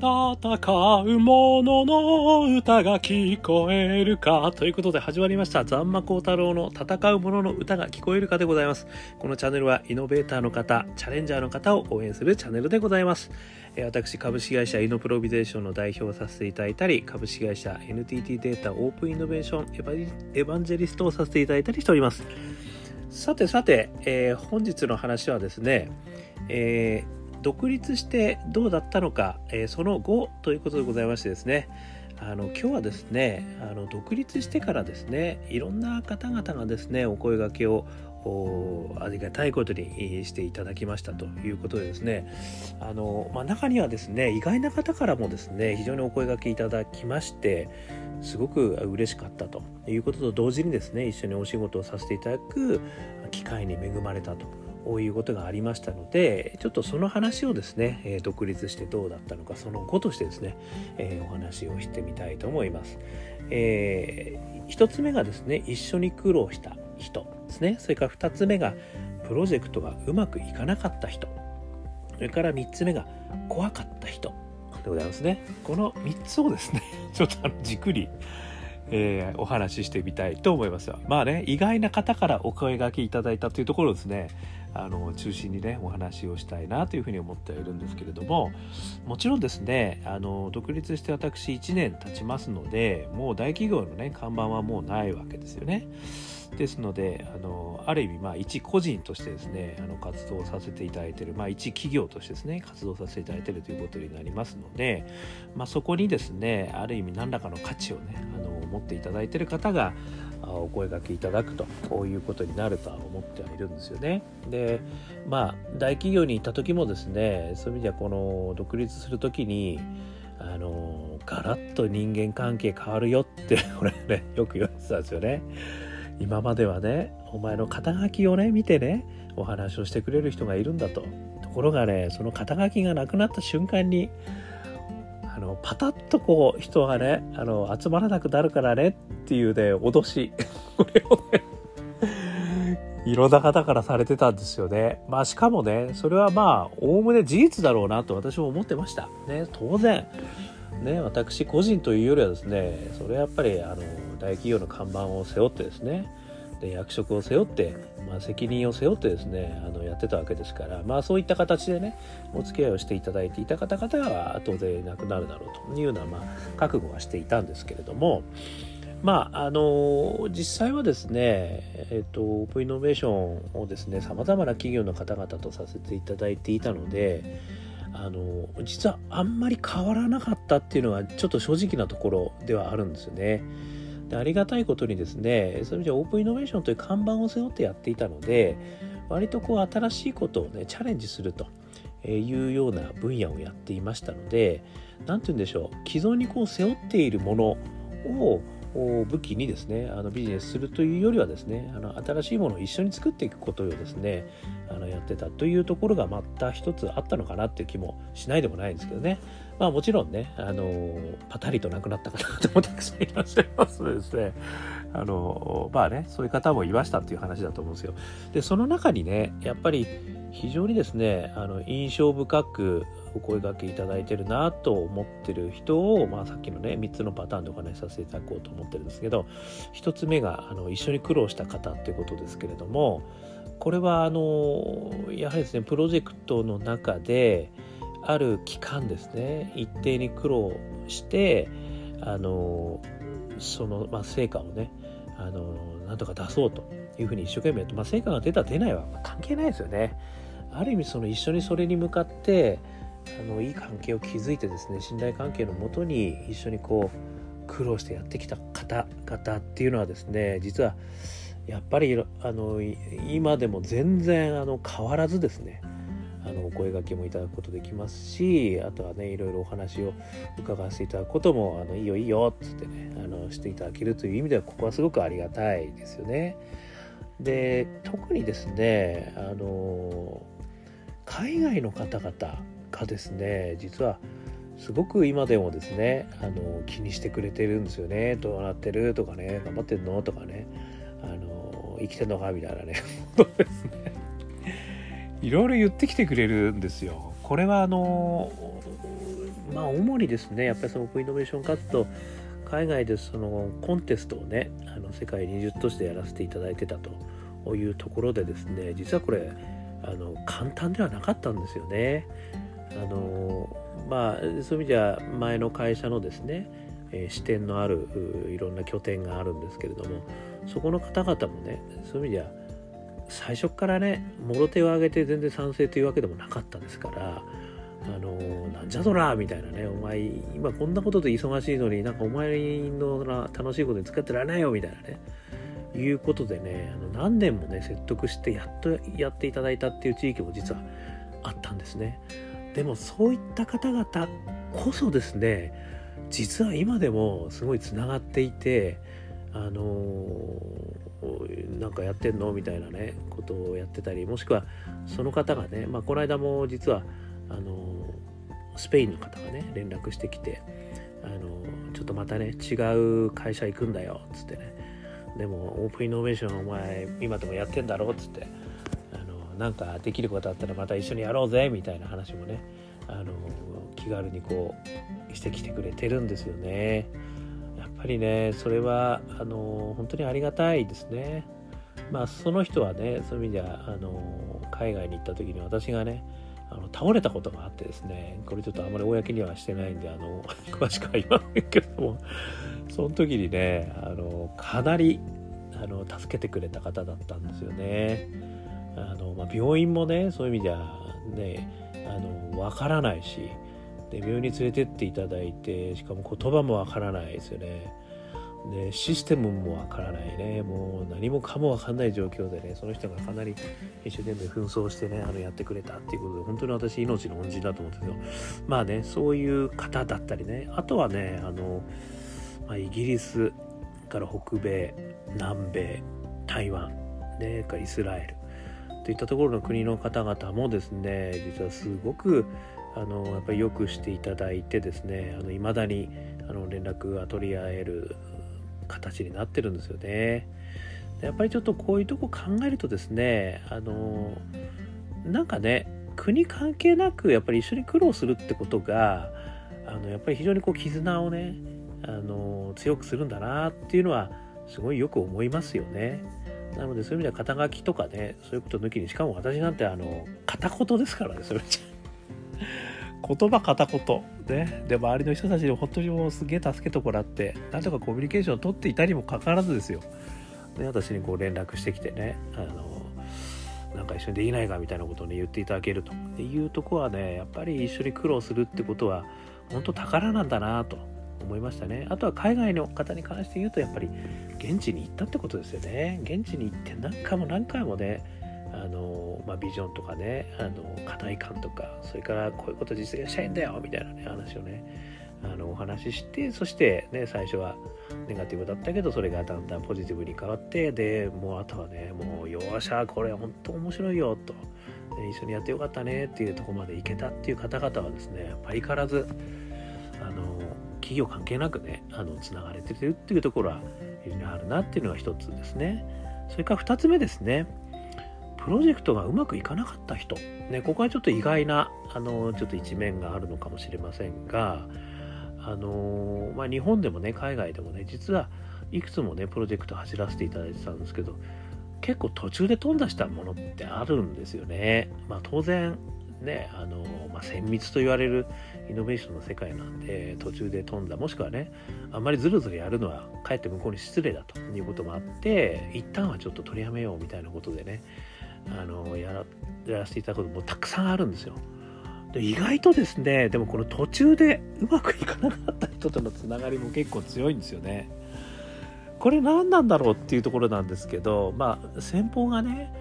戦う者の歌が聞こえるか？ということで始まりました。ザンマコウタロウの戦う者の歌が聞こえるかでございます。このチャンネルはイノベーターの方チャレンジャーの方を応援するチャンネルでございます。私株式会社イノプロビゼーションの代表をさせていただいたり株式会社 NTT データオープンイノベーションエヴァンジェリストをさせていただいたりしております。さてさて、えー、本日の話はですね、えー独立してどうだったのか、えー、その後ということでございましてですね。あの今日はですねあの独立してからですねいろんな方々がですねお声がけをありがたいことにしていただきましたということでですね。あの、まあ、中にはですね意外な方からもですね非常にお声がけいただきましてすごく嬉しかったということと同時にですね一緒にお仕事をさせていただく機会に恵まれたとういうことがありましたのでちょっとその話をですね、え独立してどうだったのかその後としてですね、えお話をしてみたいと思います。えー、1つ目がですね一緒に苦労した人ですね。それから2つ目がプロジェクトがうまくいかなかった人。それから3つ目が怖かった人でございますね。この3つをですね ちょっとあのじっくりえー、お話ししてみたいと思います。まあね意外な方からお声がけいただいたというところですね。あの中心にねお話をしたいなというふうに思っているんですけれどももちろんですねあの独立して私1年経ちますのでもう大企業のね看板はもうないわけですよね。ですのであのある意味まあ一個人としてですねあの活動させていただいている、まあ、一企業としてですね活動させていただいているということになりますので、まあ、そこにですねある意味何らかの価値をねあの持っていただいている方がお声がけいただくとこういうことになるとは思ってはいるんですよね。でまあ大企業に行った時もですねそういう意味ではこの独立する時にあのガラッと人間関係変わるよって 俺ねよく言われてたんですよね。今まではねお前の肩書きをね見てねお話をしてくれる人がいるんだとところがねその肩書きがなくなった瞬間にあのパタッとこう人がねあの集まらなくなるからねっていうね脅しこれをねいろんな方からされてたんですよね。まあしかもねそれはまあおおむね事実だろうなと私も思ってました。ね当然ね私個人というよりはですねそれはやっぱりあの大企業の看板を背負ってですねで役職を背負って、まあ、責任を背負ってですねあのやってたわけですからまあそういった形でねお付き合いをしていただいていた方々は当然いなくなるだろうというような、まあ、覚悟はしていたんですけれどもまああの実際はですね、えっと、オープンイノベーションをですねさまざまな企業の方々とさせていただいていたのであの実はあんまり変わらなかったっていうのはちょっと正直なところではあるんですよね。でありがたいことにですねそういう意味ではオープンイノベーションという看板を背負ってやっていたので割とこう新しいことをねチャレンジするというような分野をやっていましたので何て言うんでしょう既存にこう背負っているものを武器にですねあのビジネスするというよりはですねあの新しいものを一緒に作っていくことをですねあのやってたというところがまた一つあったのかなっていう気もしないでもないんですけどね。まあもちろんねあのパタリと亡くなった方もたくさんいらっしゃいます。のでですね。あのまあねそういう方もいましたっていう話だと思うんですよ。でその中にねやっぱり非常にですねあの印象深くお声がけいただいてるなと思ってる人を、まあ、さっきのね3つのパターンでお話しさせていただこうと思ってるんですけど1つ目があの一緒に苦労した方っていうことですけれどもこれはあのやはりですねプロジェクトの中である期間ですね一定に苦労してあのその、まあ、成果をねあのなんとか出そうというふうに一生懸命やって、まあ、成果が出た出ないは関係ないですよね。ある意味その一緒にそれに向かってあのいい関係を築いてですね信頼関係のもとに一緒にこう苦労してやってきた方々っていうのはですね実はやっぱりあの今でも全然あの変わらずですねあのお声がけもいただくことできますしあとはねいろいろお話を伺わせていただくことも「あのいいよいいよ」っつってねあのしていただけるという意味ではここはすごくありがたいですよね。で特にですねあの海外の方々がですね実はすごく今でもですねあの気にしてくれてるんですよね。どうなってる？とかね頑張ってんの？とかねあの生きてんのか？みたいなねですね。いろいろ言ってきてくれるんですよこれはあのまあ主にですねやっぱりそのオープンイノベーション活動海外でそのコンテストをねあの世界20都市でやらせていただいてたというところでですね実はこれあの簡単ではなかったんですよね。あのまあそういう意味では前の会社のですね、えー、支店のあるいろんな拠点があるんですけれどもそこの方々もねそういう意味では最初からねもろ手を挙げて全然賛成というわけでもなかったですからあのなんじゃそらみたいなねお前今こんなことで忙しいのになんかお前の楽しいことに使ってられないよみたいなねいうことでねあの何年もね説得してやっとやっていただいたっていう地域も実はあったんですね。でもそういった方々こそですね実は今でもすごいつながっていてあのなんかやってんの？みたいなねことをやってたりもしくはその方がね、まあ、この間も実はあのスペインの方がね連絡してきてあのちょっとまたね違う会社行くんだよっつってね。でもオープンイノベーションお前今でもやってんだろ？っつって。あのなんかできることあったらまた一緒にやろうぜみたいな話もねあの気軽にこうしてきてくれてるんですよね。やっぱりねそれはあの本当にありがたいですね。まあその人はねそういう意味ではあの海外に行った時に私がねあの倒れたことがあってですねこれちょっとあまり公にはしてないんであの詳しくは言わないけどもその時にねあのかなりあの助けてくれた方だったんですよね。あのまあ、病院もねそういう意味じゃねあの分からないし病院に連れてっていただいてしかも言葉も分からないですよね。でシステムもわからないね。もう何もかもわかんない状況でねその人がかなり一生懸命紛争してねあのやってくれたっていうことで本当に私命の恩人だと思うんですけどまあねそういう方だったりね。あとはねあの、まあ、イギリスから北米南米台湾ねかイスラエルといったところの国の方々もですね実はすごくあのやっぱりよくしていただいてですねいまだにあの連絡が取り合える形になってるんですよね。やっぱりちょっとこういうとこ考えるとですねあのなんかね国関係なくやっぱり一緒に苦労するってことがあのやっぱり非常にこう絆をねあの強くするんだなっていうのはすごいよく思いますよね。なのでそういう意味では肩書きとかねそういうこと抜きにしかも私なんてあの片言ですからねそれじゃ。言葉片言ね。で周りの人たちに本当にもうすげえ助けてもらってなんとかコミュニケーションを取っていたにもかかわらずですよ。で私にこう連絡してきてねあのなんか一緒にできないかみたいなことをね言っていただけるというとこはねやっぱり一緒に苦労するってことは本当宝なんだなと思いましたね。あとは海外の方に関して言うとやっぱり現地に行ったってことですよね。現地に行って何回も何回もねあの、まあ、ビジョンとかねあの課題感とかそれからこういうこと実現したいんだよみたいなね話をねあのお話ししてそしてね最初はネガティブだったけどそれがだんだんポジティブに変わってでもうあとはねもうよっしゃこれ本当面白いよと、一緒にやってよかったねっていうとこまでいけたっていう方々はですね相変わらずあの企業関係なくねあのつながれてるっていうところは非常にあるなっていうのが一つですね。それから二つ目ですね。プロジェクトがうまくいかなかった人、ね、ここはちょっと意外なあのちょっと一面があるのかもしれませんがあの、まあ、日本でもね海外でもね実はいくつもねプロジェクト走らせていただいてたんですけど結構途中で頓挫したものってあるんですよね。まあ、当然ねあの、まあ、綿密と言われるイノベーションの世界なんで途中で飛んだもしくはねあんまりずるずるやるのはかえって向こうに失礼だということもあって一旦はちょっと取りやめようみたいなことでねあのやらやらせていただくこともたくさんあるんですよ。で意外とですねでもこの途中でうまくいかなかった人とのつながりも結構強いんですよね。これ何なんだろうっていうところなんですけどまあ先方がね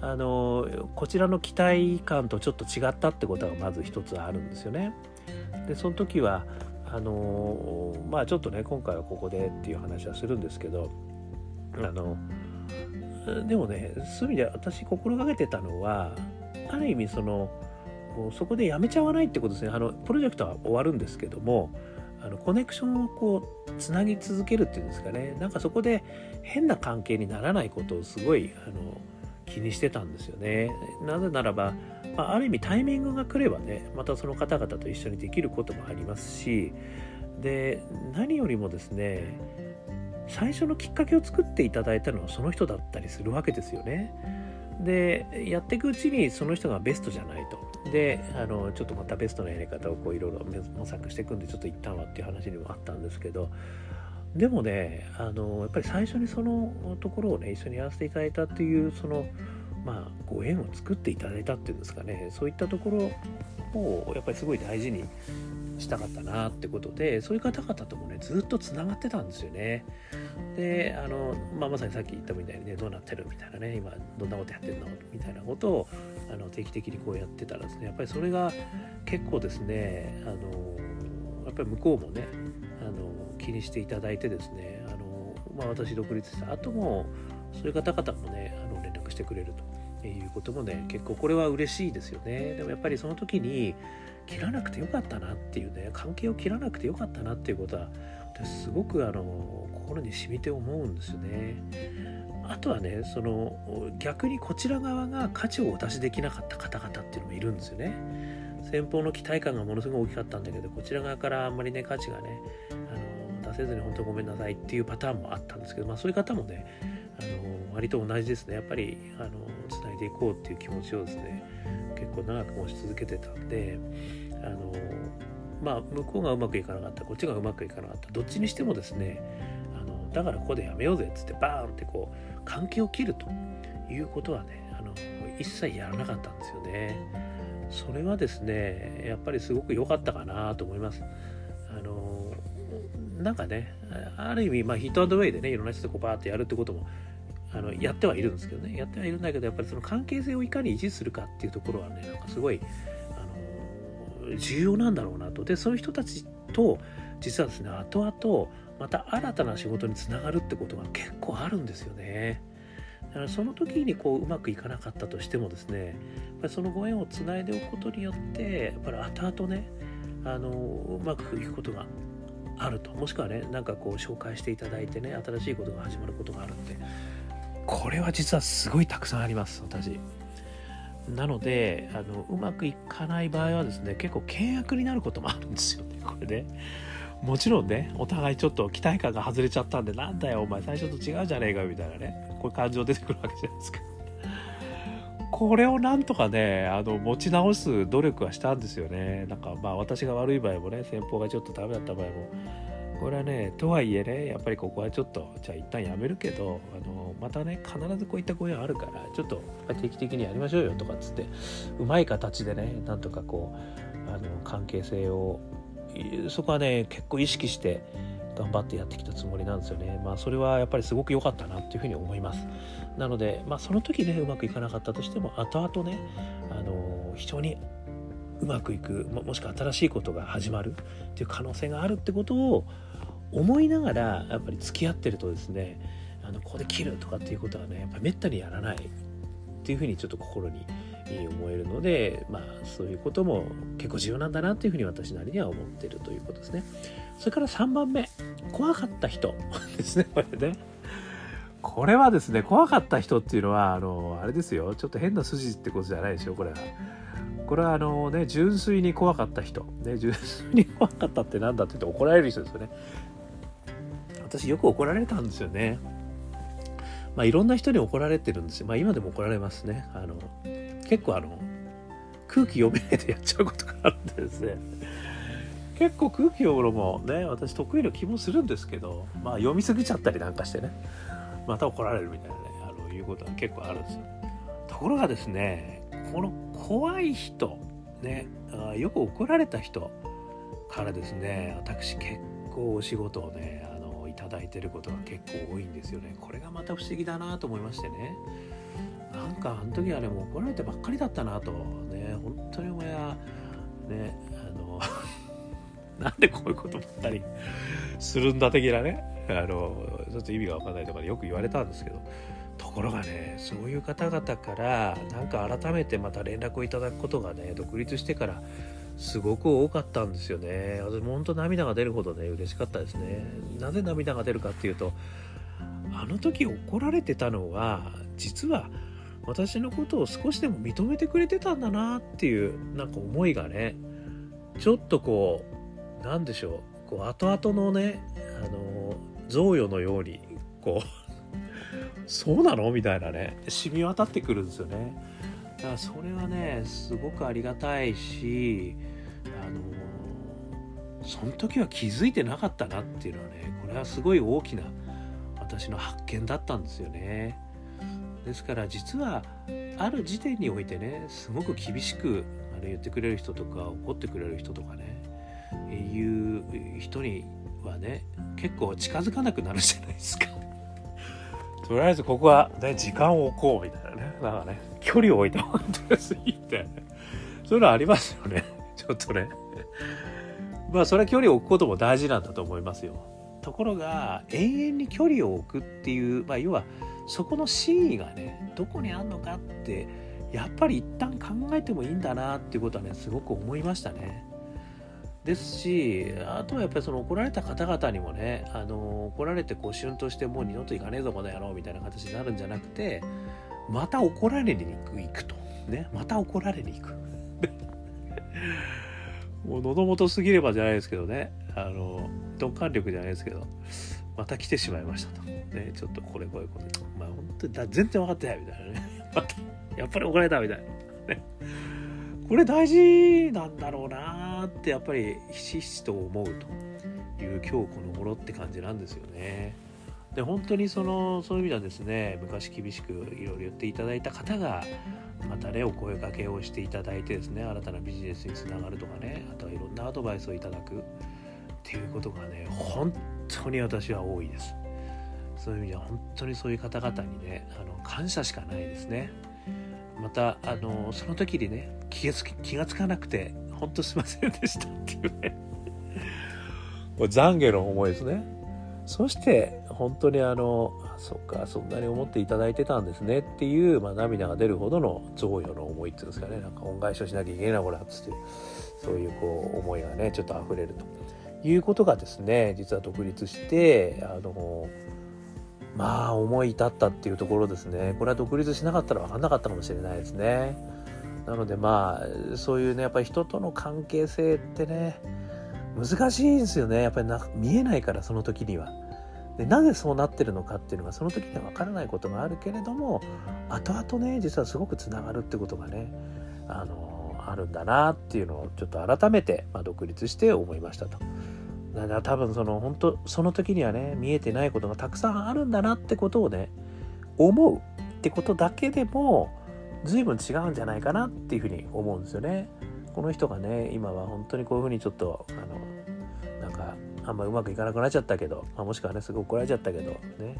あのこちらの期待感とちょっと違ったってことがまず一つあるんですよね。でその時はあのまあちょっとね今回はここでっていう話はするんですけどあのでもねそういう意味で私心がけてたのはある意味そのそこでやめちゃわないってことですねあのプロジェクトは終わるんですけどもあのコネクションをこうつなぎ続けるっていうんですかねなんかそこで変な関係にならないことをすごいあの気にしてたんですよね。なぜならばまあ、ある意味タイミングが来ればねまたその方々と一緒にできることもありますしで何よりもですね最初のきっかけを作っていただいたのはその人だったりするわけですよね。でやっていくうちにその人がベストじゃないと。であのちょっとまたベストなやり方をいろいろ模索していくんでちょっと一旦はっていう話にもあったんですけどでもねあのやっぱり最初にそのところをね一緒にやらせていただいたっていうそのまあご縁を作っていただいたっていうんですかねそういったところをやっぱりすごい大事にしたかったなってことでそういう方々ともねずっとつながってたんですよね。であの、まあ、まさにさっき言ったみたいにねどうなってるみたいなね今どんなことやってるの？みたいなことをあの定期的にこうやってたらですねやっぱりそれが結構ですねあのやっぱり向こうもねあの気にしていただいてですねあの、まあ、私独立した後もそういう方々もねあの連絡してくれるということもね結構これは嬉しいですよねでもやっぱりその時に切らなくてよかったなっていうね関係を切らなくてよかったなっていうことはすごくあの心に染みて思うんですよね。あとはねその逆にこちら側が価値をお出しできなかった方々っていうのもいるんですよね。先方の期待感がものすごい大きかったんだけどこちら側からあんまりね価値がねあの出せずに本当ごめんなさいっていうパターンもあったんですけど、まあ、そういう方もねあの割と同じですねやっぱりあのつないでいこうっていう気持ちをですね結構長く持ち続けてたんであのまあ向こうがうまくいかなかったこっちがうまくいかなかったどっちにしてもですねあのだからここでやめようぜっつってバーンってこう関係を切るということはねあの一切やらなかったんですよね。それはですねやっぱりすごく良かったかなと思います。あのなんかねある意味、まあ、ヒットアンドウェイでねいろんな人とこうバーってやるってこともあのやってはいるんですけどね。やってはいるんだけどやっぱりその関係性をいかに維持するかっていうところはねなんかすごいあの重要なんだろうなと。でそういう人たちと実はですね後々また新たな仕事につながるってことが結構あるんですよね。だからその時にこううまくいかなかったとしてもですねやっぱりそのご縁をつないでおくことによってやっぱり後々ねあのうまくいくことがあると。もしくはねなんかこう紹介していただいてね新しいことが始まることがあるってこれは実はすごいたくさんあります私。なのであのうまくいかない場合はですね結構契約になることもあるんですよねこれね。もちろんねお互いちょっと期待感が外れちゃったんでなんだよお前最初と違うじゃねえかみたいなねこういう感情出てくるわけじゃないですか。これをなんとかねあの持ち直す努力はしたんですよね。なんかまあ私が悪い場合もね先方がちょっとダメだった場合も。これはねとはいえねやっぱりここはちょっとじゃあ一旦やめるけどあのまたね必ずこういった声があるからちょっと定期的にやりましょうよとかっつってうまい形でねなんとかこうあの関係性をそこはね結構意識して頑張ってやってきたつもりなんですよね。まあそれはやっぱりすごく良かったなっていうふうに思います。なのでまあその時ねうまくいかなかったとしても後々ねあの非常にうまくいくもしくは新しいことが始まるっていう可能性があるってことを思いながらやっぱり付き合ってるとですねあのここで切るとかっていうことはねやっぱめったにやらないっていうふうにちょっと心に思えるのでまあそういうことも結構重要なんだなっていうふうに私なりには思ってるということですね。それから3番目怖かった人ですねこれね。これはですね怖かった人っていうのはあのあれですよちょっと変な筋ってことじゃないですよこれは。これはあのね純粋に怖かった人、ね、純粋に怖かったって何だって言って怒られる人ですよね。私よく怒られたんですよね。まあ、いろんな人に怒られてるんですよ。まあ、今でも怒られますね。あの、結構あの、空気読めないでやっちゃうことがあるんでですね。結構空気読むのもね、私得意な気もするんですけど、まあ、読みすぎちゃったりなんかしてね、また怒られるみたいなね、あの、いうことは結構あるんですよ。ところがですね、この怖い人、ね、あよく怒られた人からですね、私結構お仕事をね、いただいてることが結構多いんですよね。これがまた不思議だなと思いましてね。なんかあの時はねもう怒られてばっかりだったなとね本当にお前はねあの なんでこういうことばったりするんだ的なね。あのちょっと意味が分かんないとかでよく言われたんですけど。ところがねそういう方々からなんか改めてまた連絡をいただくことがね独立してからすごく多かったんですよね。私も本当涙が出るほどね、嬉しかったですね。なぜ涙が出るかっていうと、あの時怒られてたのは、実は私のことを少しでも認めてくれてたんだなっていうなんか思いがねちょっとこうなんでしょうこう後々のねあの贈与のようにこう そうなの？みたいなね染み渡ってくるんですよねだからそれはねすごくありがたいしあのその時は気づいてなかったなっていうのはねこれはすごい大きな私の発見だったんですよね。ですから実はある時点においてねすごく厳しくあれ言ってくれる人とか怒ってくれる人とかねいう人にはね結構近づかなくなるじゃないですか。とりあえずここは、ね、時間を置こうみたいなね。なんかね距離を置いてもらってすぎて。そういうのありますよね。ちょっとね。まあそれは距離を置くことも大事なんだと思いますよ。ところが永遠に距離を置くっていう、まあ、要はそこの真意がねどこにあんのかってやっぱり一旦考えてもいいんだなっていうことはねすごく思いましたね。ですしあとはやっぱりその怒られた方々にもねあの怒られてこう旬としてもう二度と行かねえぞこの野郎みたいな形になるんじゃなくてまた怒られに行くと。ねまた怒られに行く。もう喉元すぎればじゃないですけどね。あの鈍感力じゃないですけどまた来てしまいましたと。ねちょっとこれこれこれまあ本当に全然分かってないみたいなね。またやっぱり怒られたみたいな。ね。これ大事なんだろうなってやっぱりひしひしと思うという今日この頃って感じなんですよね。で本当にそのそういう意味ではですね昔厳しくいろいろ言っていただいた方がまたねお声かけをしていただいてですね新たなビジネスにつながるとかねあとはいろんなアドバイスをいただくっていうことがね本当に私は多いです。そういう意味では本当にそういう方々にねあの感謝しかないですね。またあのその時にね気がつ気がつかなくて本当すいませんでしたっていうね。これ懺悔の思いですね。そして本当にあのそっかそんなに思っていただいてたんですね。っていう、まあ、涙が出るほどの贈与の思いっていうんですかね。なんか恩返しをしなきゃいけないなこれはっつって。そういうこう思いがねちょっと溢れると。いうことがですね実は独立してあのまあ思い至ったっていうところですね。これは独立しなかったら分かんなかったかもしれないですね。なのでまあそういうねやっぱり人との関係性ってね難しいんですよねやっぱりな見えないからその時にはでなぜそうなってるのかっていうのがその時には分からないことがあるけれども後々ね実はすごくつながるってことがねあのあるんだなっていうのをちょっと改めて、まあ、独立して思いましたと。だから多分その本当その時にはね見えてないことがたくさんあるんだなってことをね思うってことだけでも随分違うんじゃないかなっていうふうに思うんですよね。この人がね今は本当にこういうふうにちょっとあのなんかあんまうまくいかなくなっちゃったけど、まあ、もしくはねすごい怒られちゃったけどね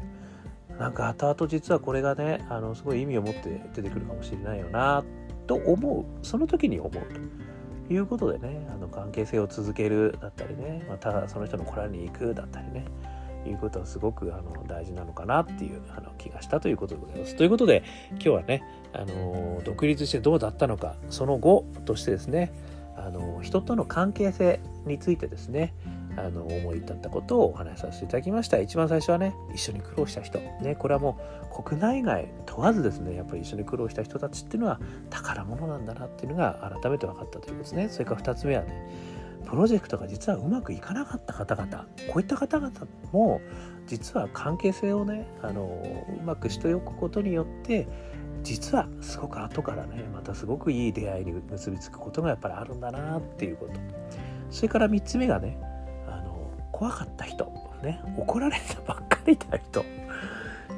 なんか後々実はこれがねあのすごい意味を持って出てくるかもしれないよなと思うその時に思うと。いうことでねあの関係性を続けるだったりね、ま、ただその人の子らに行くだったりねいうことはすごくあの大事なのかなっていうあの気がしたということでございます。ということで今日はね、あの独立してどうだったのかその後としてですねあの人との関係性についてですねあの思い立ったことをお話しさせていただきました。一番最初はね一緒に苦労した人。ねこれはもう国内外問わずですねやっぱり一緒に苦労した人たちっていうのは宝物なんだなっていうのが改めて分かったということですね。それから2つ目はねプロジェクトが実はうまくいかなかった方々こういった方々も実は関係性をねあのうまくしておくことによって実はすごく後からねまたすごくいい出会いに結びつくことがやっぱりあるんだなっていうこと。それから3つ目がねあの怖かった人、ね、怒られたばっかりいた人、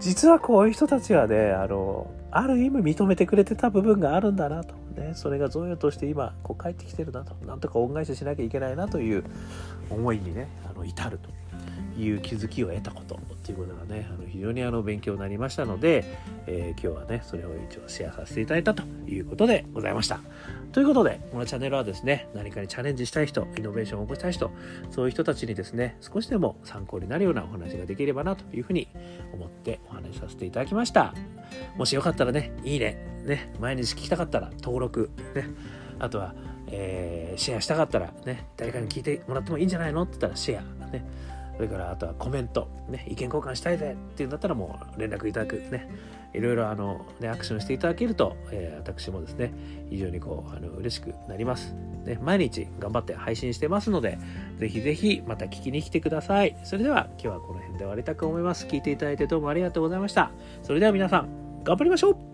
実はこういう人たちはね、あの、ある意味認めてくれてた部分があるんだなと。ね、それが贈与として今、こう帰ってきてるなと。なんとか恩返ししなきゃいけないなという思いにね、あの至ると。いう気づきを得たことっていうことがねあの非常にあの勉強になりましたので、えー、今日はねそれを一応シェアさせていただいたということでございましたということでこのチャンネルはですね何かにチャレンジしたい人イノベーションを起こしたい人そういう人たちにですね少しでも参考になるようなお話ができればなというふうに思ってお話しさせていただきましたもしよかったらねいいねね毎日聞きたかったら登録ね。あとはえー、シェアしたかったらね誰かに聞いてもらってもいいんじゃないのって言ったらシェアね。それからあとはコメント、ね、意見交換したいぜっていうんだったらもう連絡いただくね。いろいろあの、ね、アクションしていただけると、えー、私もですね非常にこうあの嬉しくなります、ね、毎日頑張って配信してますのでぜひぜひまた聞きに来てください。それでは今日はこの辺で終わりたく思います。聞いていただいてどうもありがとうございました。それでは皆さん頑張りましょう。